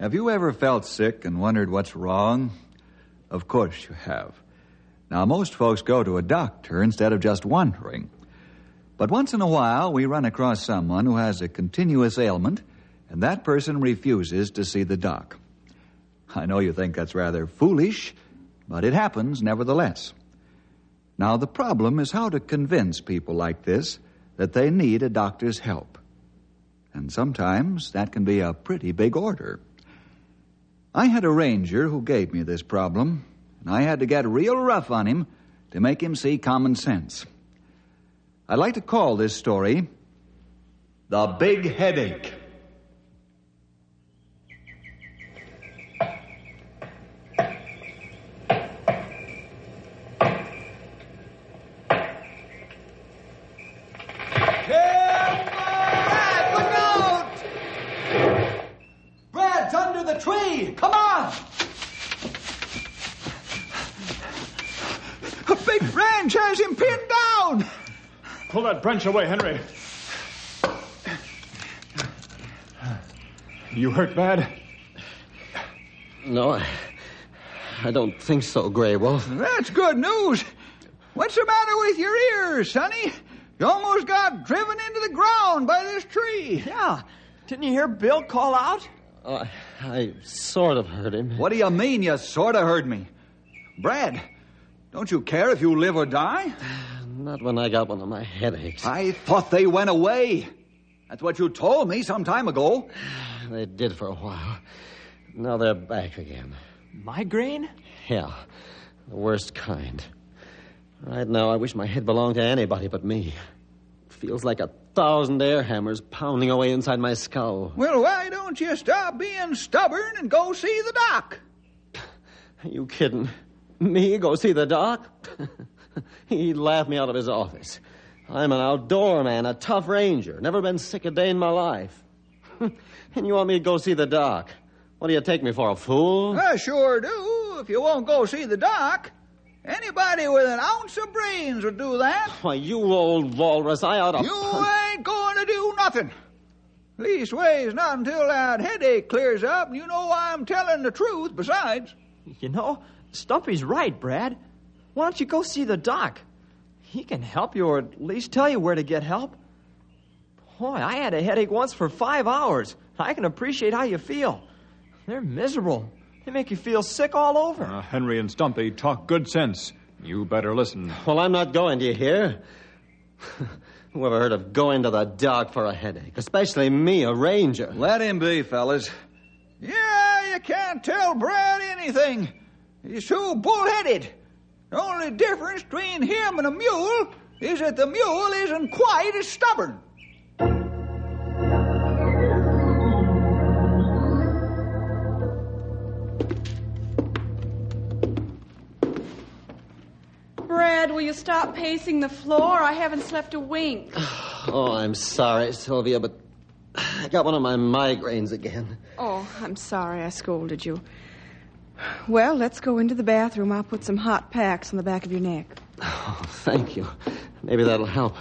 Have you ever felt sick and wondered what's wrong? Of course you have. Now, most folks go to a doctor instead of just wondering. But once in a while, we run across someone who has a continuous ailment, and that person refuses to see the doc. I know you think that's rather foolish, but it happens nevertheless. Now, the problem is how to convince people like this that they need a doctor's help. And sometimes that can be a pretty big order. I had a ranger who gave me this problem, and I had to get real rough on him to make him see common sense. I'd like to call this story The Big Headache. Brad, look out! Brad's under the tree! Come on! A big branch has him pinned down! Pull that branch away, Henry. You hurt bad? No, I, I don't think so, Grey Wolf. That's good news. What's the matter with your ears, Sonny? You almost got driven into the ground by this tree. Yeah. Didn't you hear Bill call out? Uh, I sort of heard him. What do you mean you sort of heard me? Brad, don't you care if you live or die? Not when I got one of my headaches. I thought they went away. That's what you told me some time ago. They did for a while. Now they're back again. Migraine? Yeah, the worst kind. Right now, I wish my head belonged to anybody but me. Feels like a thousand air hammers pounding away inside my skull. Well, why don't you stop being stubborn and go see the doc? Are you kidding? Me go see the doc? He'd laugh me out of his office. I'm an outdoor man, a tough ranger. Never been sick a day in my life. and you want me to go see the doc? What do you take me for, a fool? I sure do, if you won't go see the doc. Anybody with an ounce of brains would do that. Why, you old walrus, I ought to. You ain't going to do nothing. Leastways, not until that headache clears up, and you know I'm telling the truth besides. You know, Stumpy's right, Brad. Why don't you go see the doc? He can help you or at least tell you where to get help. Boy, I had a headache once for five hours. I can appreciate how you feel. They're miserable. They make you feel sick all over. Uh, Henry and Stumpy talk good sense. You better listen. Well, I'm not going, do you hear? Who ever heard of going to the doc for a headache? Especially me, a ranger. Let him be, fellas. Yeah, you can't tell Brad anything. He's too bullheaded. The only difference between him and a mule is that the mule isn't quite as stubborn. Brad, will you stop pacing the floor? I haven't slept a wink. Oh, I'm sorry, Sylvia, but I got one of my migraines again. Oh, I'm sorry I scolded you. Well, let's go into the bathroom. I'll put some hot packs on the back of your neck. Oh, thank you. Maybe that'll help.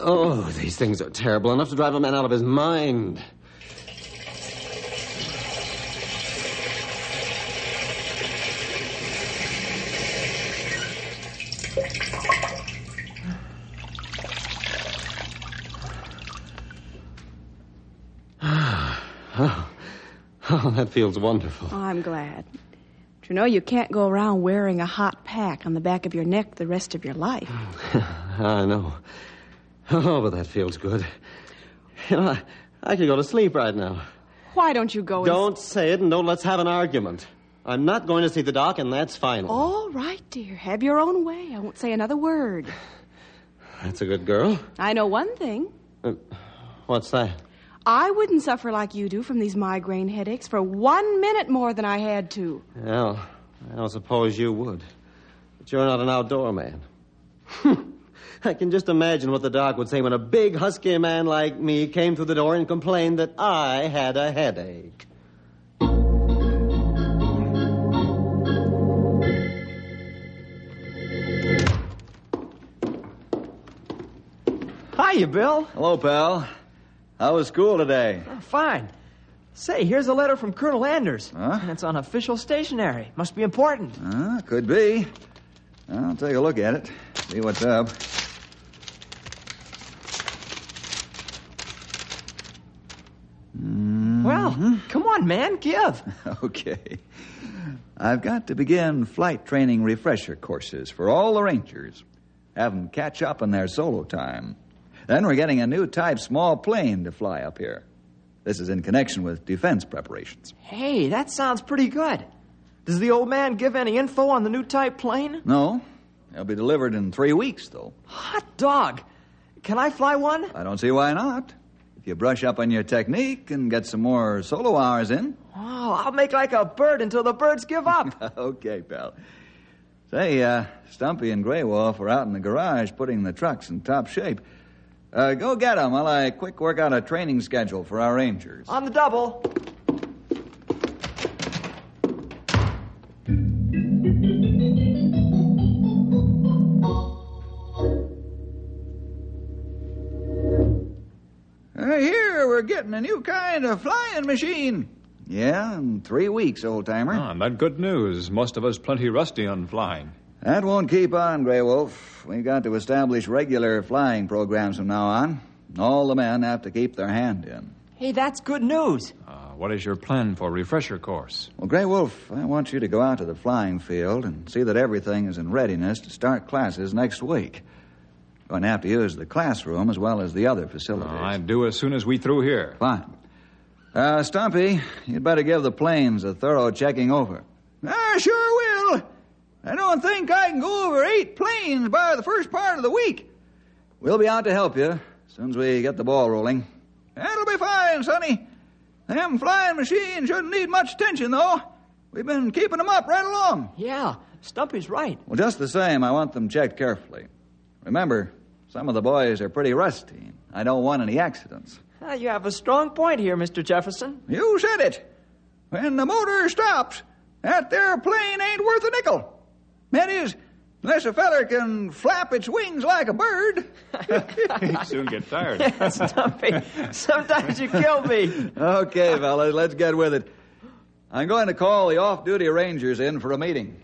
Oh, these things are terrible enough to drive a man out of his mind. That feels wonderful. Oh, I'm glad. But you know, you can't go around wearing a hot pack on the back of your neck the rest of your life. I know. Oh, but that feels good. You know, I, I could go to sleep right now. Why don't you go and... Don't say it and don't let's have an argument. I'm not going to see the doc, and that's final. All right, dear. Have your own way. I won't say another word. That's a good girl. I know one thing. Uh, what's that? I wouldn't suffer like you do from these migraine headaches for one minute more than I had to. Well, I don't suppose you would. But you're not an outdoor man. I can just imagine what the doc would say when a big, husky man like me came through the door and complained that I had a headache. Hiya, Bill. Hello, pal. How was school today? Oh, fine. Say, here's a letter from Colonel Anders. Huh? And it's on official stationery. Must be important. Uh, could be. I'll take a look at it. See what's up. Well, come on, man, give. Okay. I've got to begin flight training refresher courses for all the Rangers. Have them catch up on their solo time. Then we're getting a new type small plane to fly up here. This is in connection with defense preparations. Hey, that sounds pretty good. Does the old man give any info on the new type plane? No, It'll be delivered in three weeks, though. Hot dog. Can I fly one? I don't see why not. If you brush up on your technique and get some more solo hours in. Oh, I'll make like a bird until the birds give up. okay, pal. Say, uh, Stumpy and Grey Wolf are out in the garage putting the trucks in top shape. Uh, go get 'em while I quick work out a training schedule for our Rangers. on the double. Uh, here, we're getting a new kind of flying machine. Yeah, in three weeks, old timer. Ah, that good news. Most of us plenty rusty on flying. That won't keep on, Grey Wolf. We've got to establish regular flying programs from now on. All the men have to keep their hand in. Hey, that's good news. Uh, what is your plan for refresher course? Well, Grey Wolf, I want you to go out to the flying field and see that everything is in readiness to start classes next week. Going to have to use the classroom as well as the other facilities. Uh, I'd do as soon as we through here. Fine. Uh, Stumpy, you'd better give the planes a thorough checking over. I sure will. I don't think I can go over eight planes by the first part of the week. We'll be out to help you as soon as we get the ball rolling. That'll be fine, Sonny. Them flying machines shouldn't need much attention, though. We've been keeping them up right along. Yeah, Stumpy's right. Well, just the same, I want them checked carefully. Remember, some of the boys are pretty rusty. I don't want any accidents. Ah, you have a strong point here, Mr. Jefferson. You said it. When the motor stops, that there plane ain't worth a nickel. That is, unless a feller can flap its wings like a bird. You soon get tired. Stumpy, sometimes you kill me. okay, fellas, let's get with it. I'm going to call the off duty Rangers in for a meeting.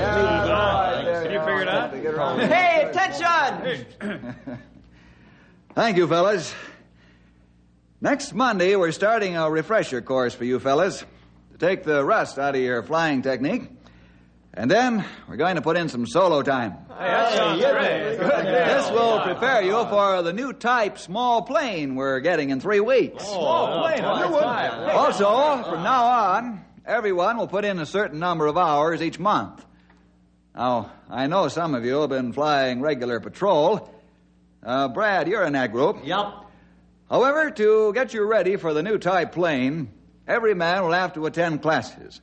Can you figure it out? Hey, attention! Thank you, fellas. Next Monday, we're starting a refresher course for you fellas to take the rust out of your flying technique. And then we're going to put in some solo time. This will prepare you for the new type small plane we're getting in three weeks. Also, from now on, everyone will put in a certain number of hours each month. Now, I know some of you have been flying regular patrol. Uh, Brad, you're in that group. Yep. However, to get you ready for the new type plane, every man will have to attend classes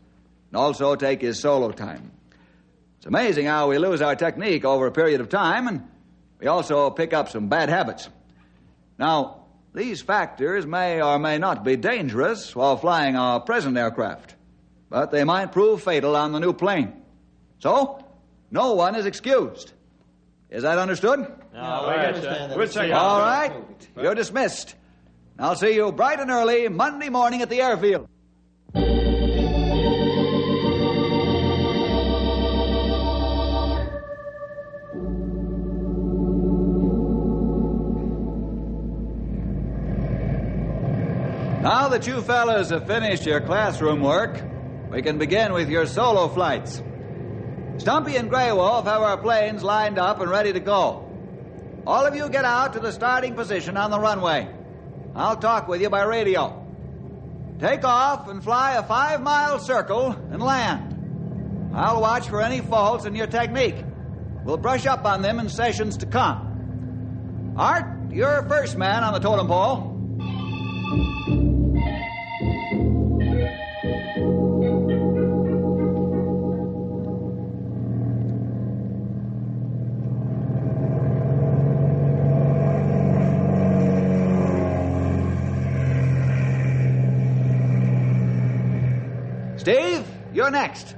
and also take his solo time. It's amazing how we lose our technique over a period of time, and we also pick up some bad habits. Now, these factors may or may not be dangerous while flying our present aircraft, but they might prove fatal on the new plane. So, no one is excused. Is that understood? No, we understand that. We'll check All right. You're dismissed. I'll see you bright and early Monday morning at the airfield. Now that you fellas have finished your classroom work, we can begin with your solo flights. Stumpy and Grey Wolf have our planes lined up and ready to go. All of you get out to the starting position on the runway. I'll talk with you by radio. Take off and fly a five mile circle and land. I'll watch for any faults in your technique. We'll brush up on them in sessions to come. Art, you're first man on the totem pole. You're next.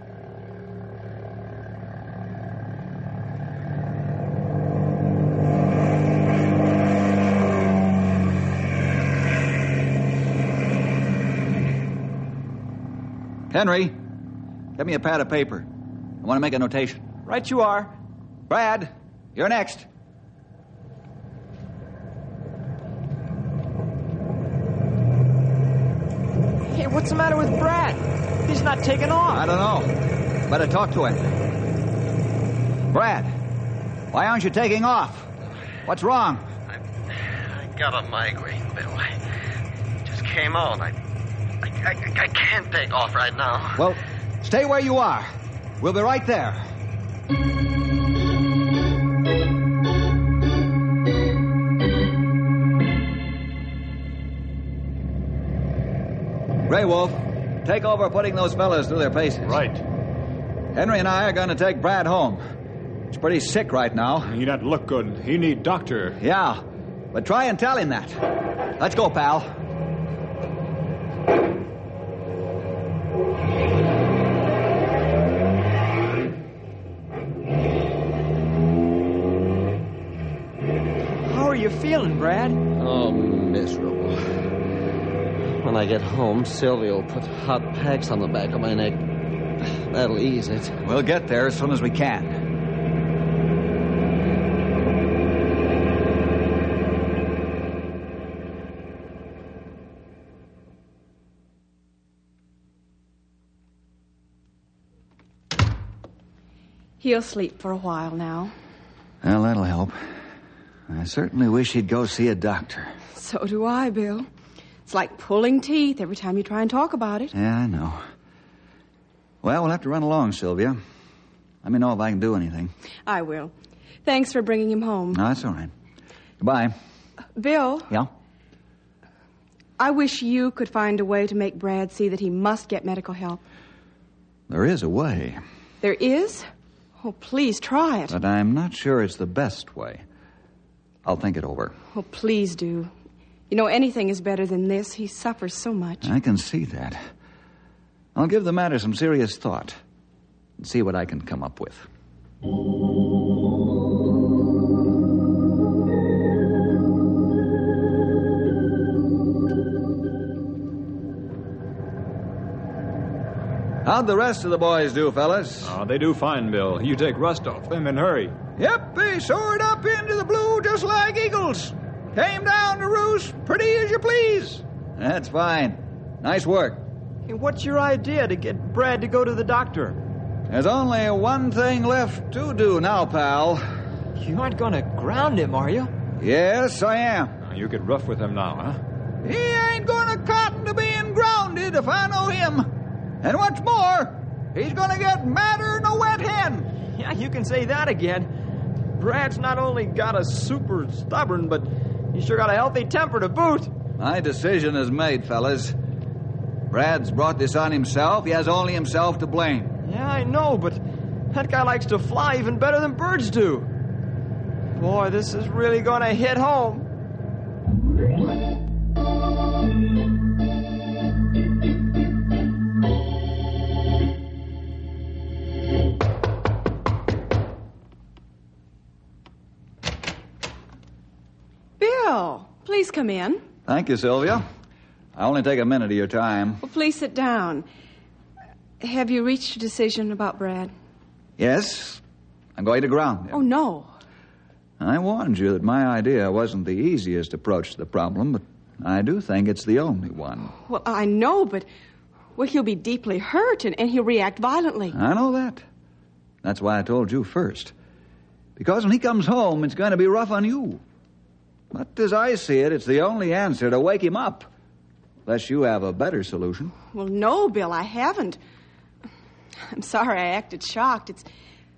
Henry, get me a pad of paper. I want to make a notation. Right you are. Brad, you're next. Hey, what's the matter with Brad? He's not taking off. I don't know. Better talk to him. Brad, why aren't you taking off? What's wrong? I I got a migraine, Bill. I just came on. I, I, I, I can't take off right now. Well, stay where you are. We'll be right there. Grey Wolf, take over putting those fellas through their paces. Right. Henry and I are going to take Brad home. He's pretty sick right now. He don't look good. He need doctor. Yeah, but try and tell him that. Let's go, pal. How are you feeling, Brad? Oh, miserable. When I get home, Sylvia will put hot packs on the back of my neck. That'll ease it. We'll get there as soon as we can. He'll sleep for a while now. Well, that'll help. I certainly wish he'd go see a doctor. So do I, Bill. It's like pulling teeth every time you try and talk about it. Yeah, I know. Well, we'll have to run along, Sylvia. Let me know if I can do anything. I will. Thanks for bringing him home. No, that's all right. Goodbye. Bill, Yeah? I wish you could find a way to make Brad see that he must get medical help. There is a way, There is? Oh, please try it. but I'm not sure it's the best way. I'll think it over. Oh, please do. You know, anything is better than this. He suffers so much. I can see that. I'll give the matter some serious thought and see what I can come up with. How'd the rest of the boys do, fellas? Oh, they do fine, Bill. You take rust off them and hurry. Yep, they soared up into the blue just like eagles. Came down to roost pretty as you please. That's fine. Nice work. Hey, what's your idea to get Brad to go to the doctor? There's only one thing left to do now, pal. You aren't going to ground him, are you? Yes, I am. Now, You get rough with him now, huh? He ain't gonna cotton to being grounded if I know him. And what's more, he's gonna get madder than a wet hen. Yeah, you can say that again. Brad's not only got a super stubborn, but he's sure got a healthy temper to boot. My decision is made, fellas. Brad's brought this on himself. He has only himself to blame. Yeah, I know, but that guy likes to fly even better than birds do. Boy, this is really going to hit home. Bill, please come in. Thank you, Sylvia. I only take a minute of your time. Well, please sit down. Have you reached a decision about Brad? Yes, I'm going to ground him. Oh, no. I warned you that my idea wasn't the easiest approach to the problem, but I do think it's the only one. Well, I know, but well, he'll be deeply hurt and, and he'll react violently. I know that. That's why I told you first. Because when he comes home, it's going to be rough on you. But as I see it, it's the only answer to wake him up. Unless you have a better solution. Well, no, Bill, I haven't. I'm sorry I acted shocked. It's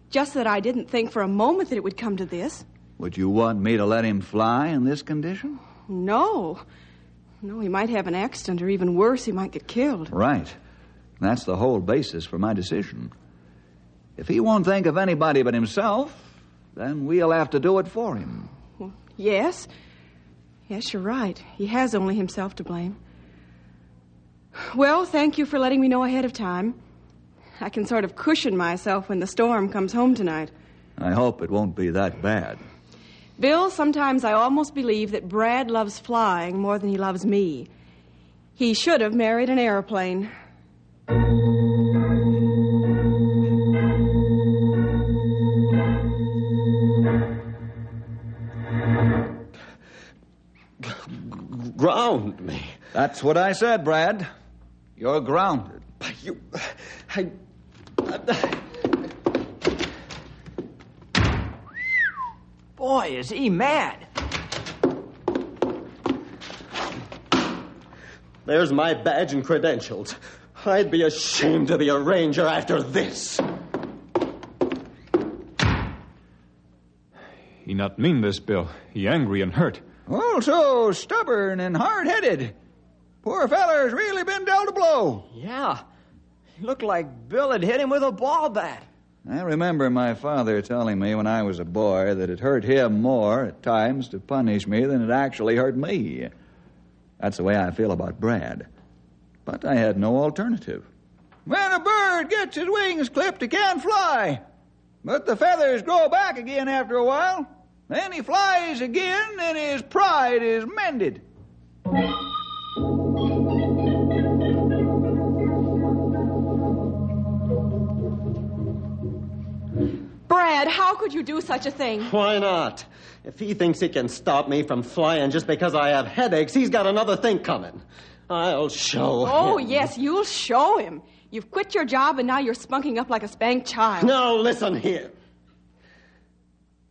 just that I didn't think for a moment that it would come to this. Would you want me to let him fly in this condition? No. No, he might have an accident, or even worse, he might get killed. Right. That's the whole basis for my decision. If he won't think of anybody but himself, then we'll have to do it for him. Yes. Yes, you're right. He has only himself to blame. Well, thank you for letting me know ahead of time. I can sort of cushion myself when the storm comes home tonight. I hope it won't be that bad. Bill, sometimes I almost believe that Brad loves flying more than he loves me. He should have married an airplane. That's what I said, Brad. You're grounded. You. I. Boy, is he mad. There's my badge and credentials. I'd be ashamed to be a ranger after this. He not mean this, Bill. He angry and hurt. Oh, also stubborn and hard-headed. Poor feller's really been dealt a blow. Yeah. He looked like Bill had hit him with a ball bat. I remember my father telling me when I was a boy that it hurt him more at times to punish me than it actually hurt me. That's the way I feel about Brad. But I had no alternative. When a bird gets his wings clipped, he can't fly. But the feathers grow back again after a while. Then he flies again, and his pride is mended. How could you do such a thing? Why not? If he thinks he can stop me from flying just because I have headaches, he's got another thing coming. I'll show him. Oh, him. yes, you'll show him. You've quit your job and now you're spunking up like a spanked child. Now, listen here.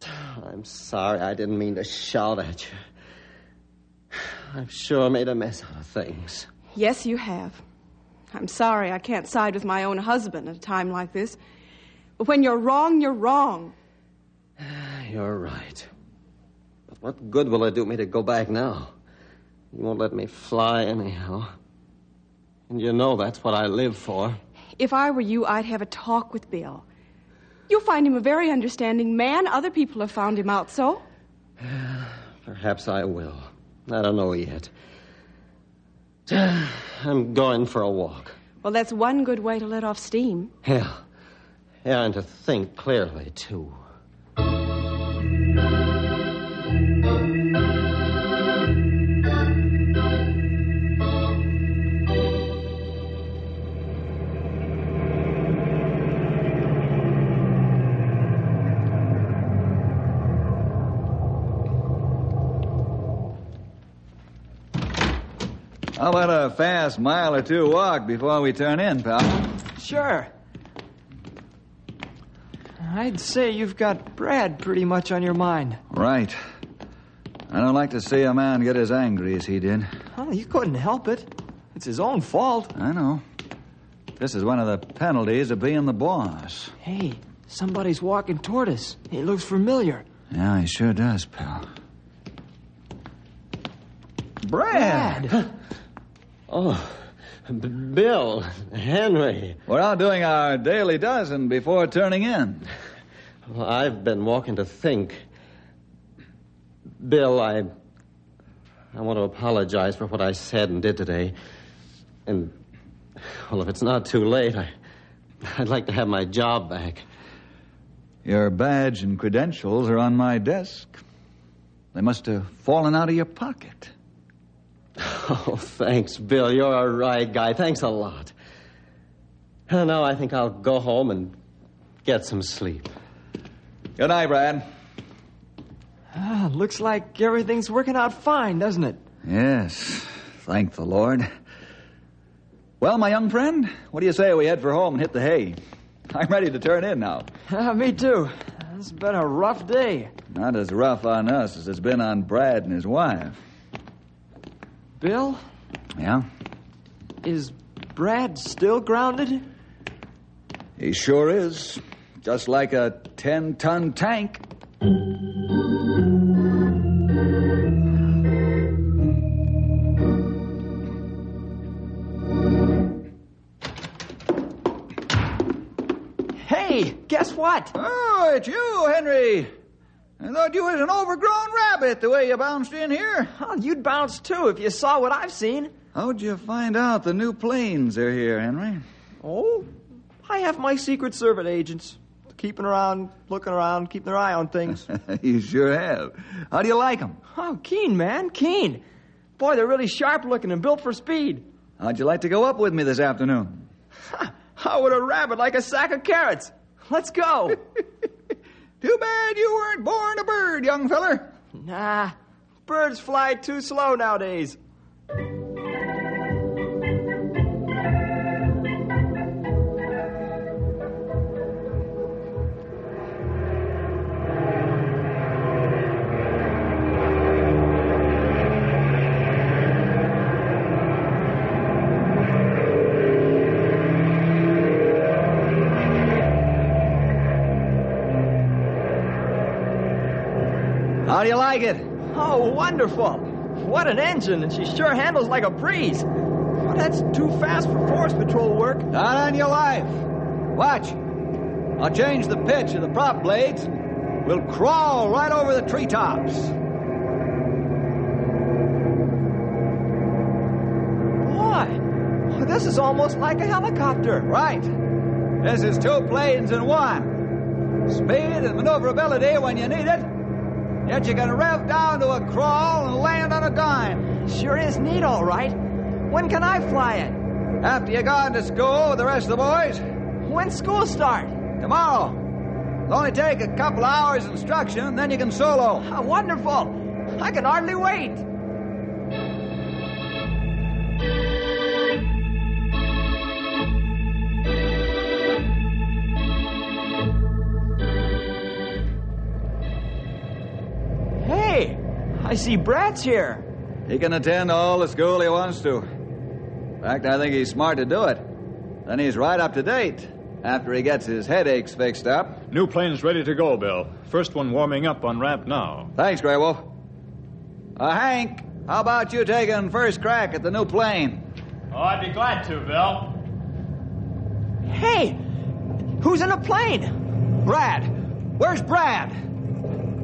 I'm sorry I didn't mean to shout at you. I've sure made a mess out of things. Yes, you have. I'm sorry I can't side with my own husband at a time like this. But when you're wrong, you're wrong. You're right. But what good will it do me to go back now? You won't let me fly anyhow. And you know that's what I live for. If I were you, I'd have a talk with Bill. You'll find him a very understanding man. Other people have found him out so. Perhaps I will. I don't know yet. I'm going for a walk. Well, that's one good way to let off steam. Yeah. Yeah, and to think clearly, too. How about a fast mile or two walk before we turn in, pal? Sure. I'd say you've got Brad pretty much on your mind. Right. I don't like to see a man get as angry as he did. Well, you couldn't help it. It's his own fault. I know. This is one of the penalties of being the boss. Hey, somebody's walking toward us. He looks familiar. Yeah, he sure does, pal. Brad! Oh, B- Bill, Henry. We're out doing our daily dozen before turning in. Well, I've been walking to think. Bill, I. I want to apologize for what I said and did today. And, well, if it's not too late, I, I'd like to have my job back. Your badge and credentials are on my desk. They must have fallen out of your pocket. Oh, thanks, Bill. You're a right guy. Thanks a lot. Uh, now I think I'll go home and get some sleep. Good night, Brad. Ah, looks like everything's working out fine, doesn't it? Yes, thank the Lord. Well, my young friend, what do you say we head for home and hit the hay? I'm ready to turn in now. Ah, me too. It's been a rough day. Not as rough on us as it's been on Brad and his wife. Bill, Yeah? is Brad still grounded? He sure is. Just like a 10 ton tank. Hey, guess what? Oh, it's you, Henry. I thought you was an overgrown rabbit the way you bounced in here. Oh, you'd bounce too if you saw what I've seen. How'd you find out the new planes are here, Henry? Oh, I have my Secret Service agents keeping around, looking around, keeping their eye on things. you sure have. How do you like them? oh, keen, man, keen. Boy, they're really sharp looking and built for speed. How'd you like to go up with me this afternoon? How would a rabbit like a sack of carrots? Let's go. Too bad you weren't born a bird, young feller. nah, birds fly too slow nowadays. Like it? Oh, wonderful. What an engine, and she sure handles like a breeze. Oh, that's too fast for forest patrol work. Not on your life. Watch. I'll change the pitch of the prop blades. We'll crawl right over the treetops. Boy, this is almost like a helicopter. Right. This is two planes in one. Speed and maneuverability when you need it. Yet you can rev down to a crawl and land on a dime. Sure is neat, all right. When can I fly it? After you gone to school with the rest of the boys, When school start? tomorrow. It'll only take a couple hours instruction, then you can solo. Oh, wonderful. I can hardly wait. I see Brad's here. He can attend all the school he wants to. In fact, I think he's smart to do it. Then he's right up to date after he gets his headaches fixed up. New plane's ready to go, Bill. First one warming up on ramp now. Thanks, Grey Wolf. Uh, Hank, how about you taking first crack at the new plane? Oh, I'd be glad to, Bill. Hey, who's in the plane? Brad! Where's Brad?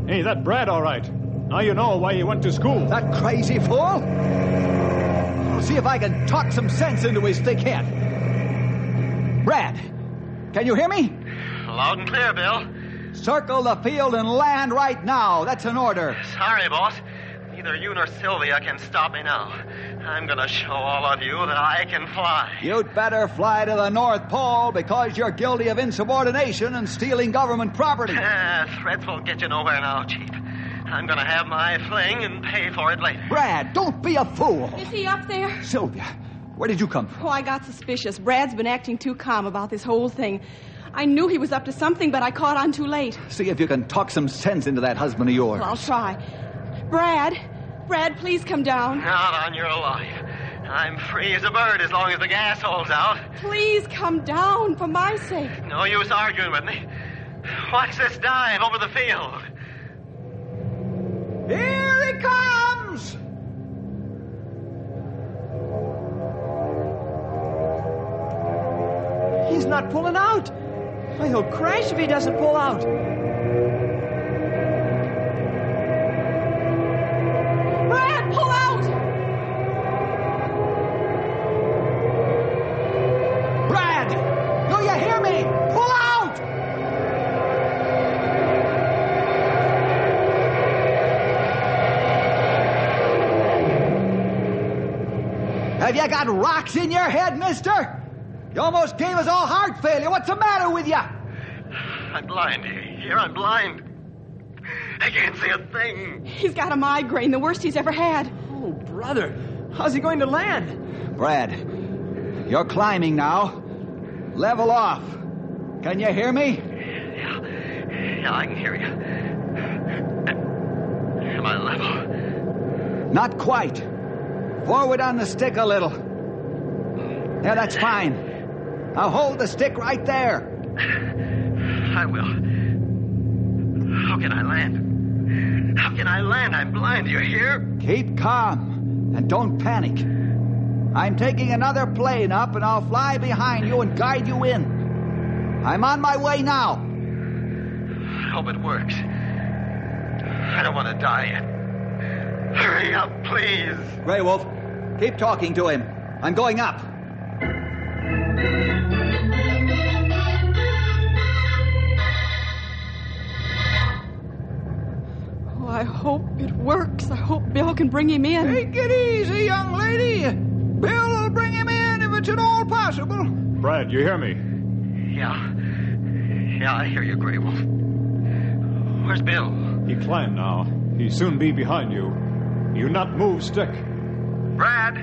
Hey, that Brad, all right. Now you know why he went to school. That crazy fool? I'll see if I can talk some sense into his thick head. Brad, can you hear me? Loud and clear, Bill. Circle the field and land right now. That's an order. Sorry, boss. Neither you nor Sylvia can stop me now. I'm gonna show all of you that I can fly. You'd better fly to the North Pole because you're guilty of insubordination and stealing government property. Ah, threats won't get you nowhere now, Chief. I'm gonna have my fling and pay for it later. Brad, don't be a fool. Is he up there? Sylvia, where did you come from? Oh, I got suspicious. Brad's been acting too calm about this whole thing. I knew he was up to something, but I caught on too late. See if you can talk some sense into that husband of yours. Well, I'll try. Brad, Brad, please come down. Not on your life. I'm free as a bird as long as the gas holds out. Please come down for my sake. No use arguing with me. Watch this dive over the field. Comes! He's not pulling out. Why, he'll crash if he doesn't pull out! Have you got rocks in your head, mister? You almost gave us all heart failure. What's the matter with you? I'm blind. Here, I'm blind. I can't see a thing. He's got a migraine, the worst he's ever had. Oh, brother. How's he going to land? Brad, you're climbing now. Level off. Can you hear me? Yeah, yeah, I can hear you. Am I level? Not quite. Forward on the stick a little. Yeah, that's fine. Now hold the stick right there. I will. How can I land? How can I land? I'm blind, you hear? Keep calm and don't panic. I'm taking another plane up and I'll fly behind you and guide you in. I'm on my way now. I hope it works. I don't want to die yet. Hurry up, please. Grey Wolf, keep talking to him. I'm going up. Oh, I hope it works. I hope Bill can bring him in. Take it easy, young lady. Bill will bring him in if it's at all possible. Brad, you hear me? Yeah. Yeah, I hear you, Grey Wolf. Where's Bill? He climbed now. He soon be behind you. You not move stick. Brad,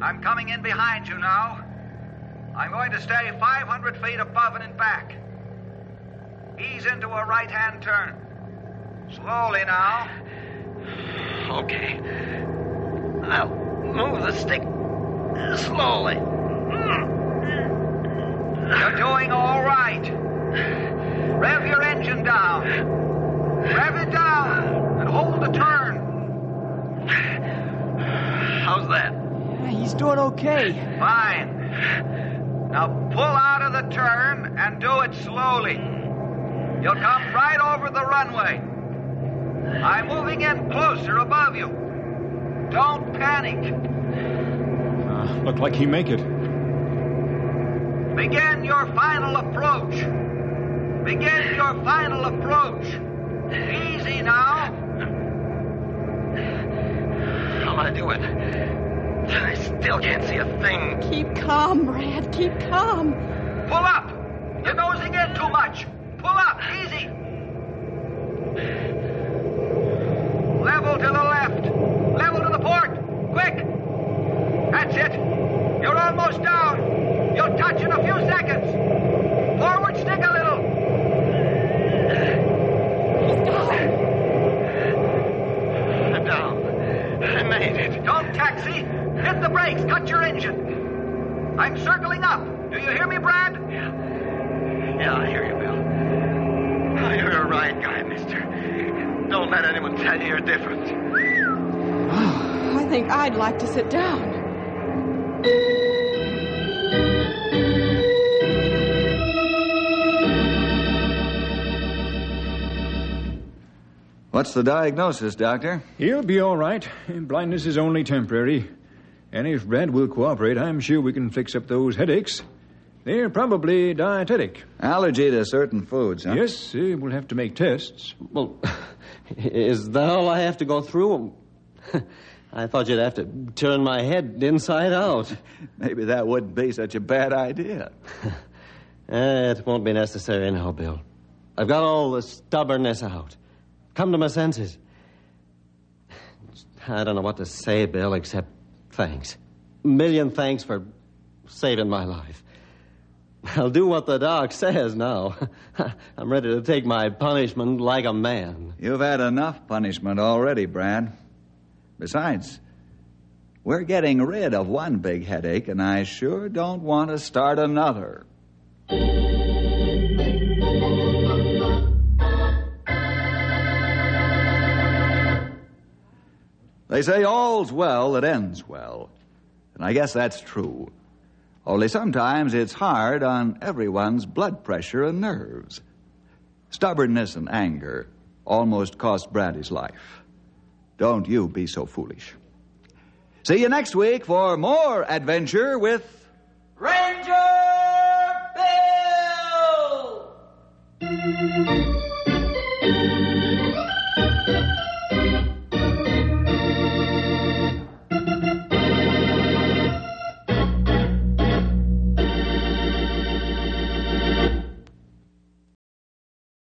I'm coming in behind you now. I'm going to stay 500 feet above and in back. Ease into a right hand turn. Slowly now. Okay. I'll move the stick slowly. You're doing all right. Rev your engine down. Rev it down and hold the turn. How's that? Yeah, he's doing okay. Fine. Now pull out of the turn and do it slowly. You'll come right over the runway. I'm moving in closer above you. Don't panic. Uh, look like he make it. Begin your final approach. Begin your final approach. Easy now. How am I doing? I still can't see a thing. Keep calm, Brad. Keep calm. Pull up. You're nosing in too much. Pull up. Easy. Level to the left. Level to the port. Quick. That's it. You're almost down. You'll touch in a few seconds. Forward stick a little. I'm down. I made it. Don't taxi. Hit the brakes. Cut your engine. I'm circling up. Do you hear me, Brad? Yeah, I hear you, Bill. Oh, you're a right guy, mister. Don't let anyone tell you you're different. I think I'd like to sit down. What's the diagnosis, Doctor? He'll be all right. Blindness is only temporary. And if Brad will cooperate, I'm sure we can fix up those headaches. They're probably dietetic. Allergy to certain foods, huh? Yes, uh, we'll have to make tests. Well, is that all I have to go through? I thought you'd have to turn my head inside out. Maybe that wouldn't be such a bad idea. Eh, it won't be necessary now, Bill. I've got all the stubbornness out. Come to my senses. I don't know what to say, Bill, except thanks. Million thanks for saving my life. I'll do what the doc says now. I'm ready to take my punishment like a man. You've had enough punishment already, Brad. Besides, we're getting rid of one big headache, and I sure don't want to start another. They say all's well that ends well. And I guess that's true. Only sometimes it's hard on everyone's blood pressure and nerves. Stubbornness and anger almost cost Brad his life. Don't you be so foolish. See you next week for more adventure with Ranger Bill!